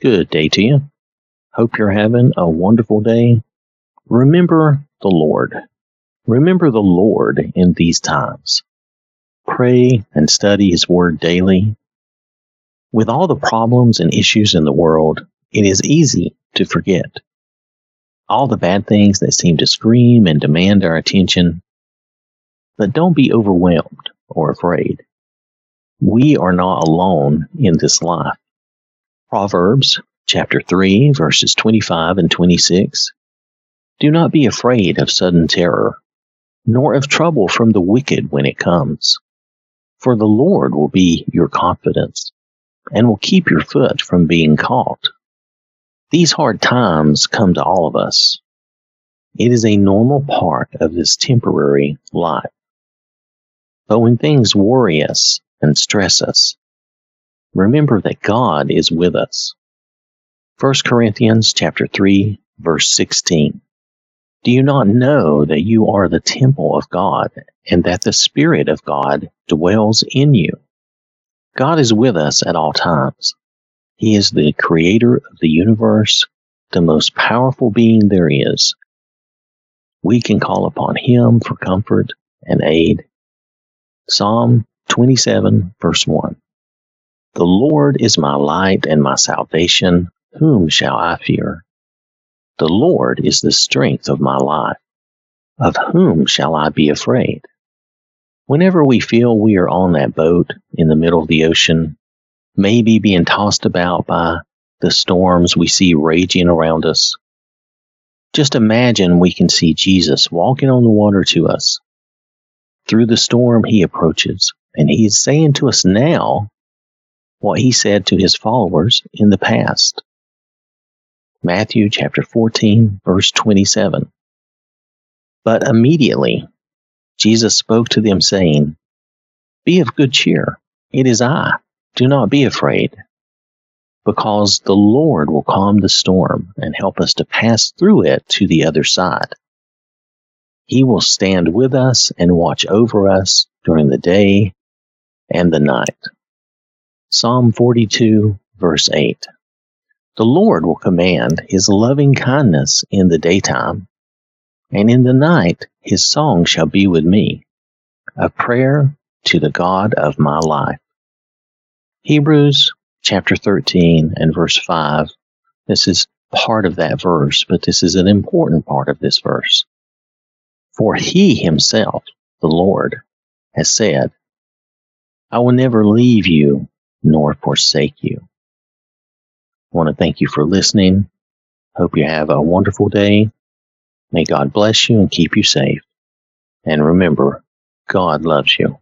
Good day to you. Hope you're having a wonderful day. Remember the Lord. Remember the Lord in these times. Pray and study His Word daily. With all the problems and issues in the world, it is easy to forget. All the bad things that seem to scream and demand our attention. But don't be overwhelmed or afraid. We are not alone in this life. Proverbs chapter 3 verses 25 and 26. Do not be afraid of sudden terror, nor of trouble from the wicked when it comes. For the Lord will be your confidence, and will keep your foot from being caught. These hard times come to all of us. It is a normal part of this temporary life. But when things worry us and stress us, remember that God is with us. 1 Corinthians chapter 3 verse 16. Do you not know that you are the temple of God and that the Spirit of God dwells in you? God is with us at all times. He is the creator of the universe, the most powerful being there is. We can call upon Him for comfort and aid. Psalm 27 verse 1. The Lord is my light and my salvation. Whom shall I fear? The Lord is the strength of my life. Of whom shall I be afraid? Whenever we feel we are on that boat in the middle of the ocean, maybe being tossed about by the storms we see raging around us, just imagine we can see Jesus walking on the water to us. Through the storm, he approaches, and he is saying to us now what he said to his followers in the past. Matthew chapter 14, verse 27. But immediately Jesus spoke to them, saying, Be of good cheer. It is I. Do not be afraid. Because the Lord will calm the storm and help us to pass through it to the other side. He will stand with us and watch over us during the day and the night. Psalm 42, verse 8. The Lord will command his loving kindness in the daytime, and in the night his song shall be with me, a prayer to the God of my life. Hebrews chapter 13 and verse 5. This is part of that verse, but this is an important part of this verse. For he himself, the Lord, has said, I will never leave you nor forsake you. I want to thank you for listening. Hope you have a wonderful day. May God bless you and keep you safe. And remember, God loves you.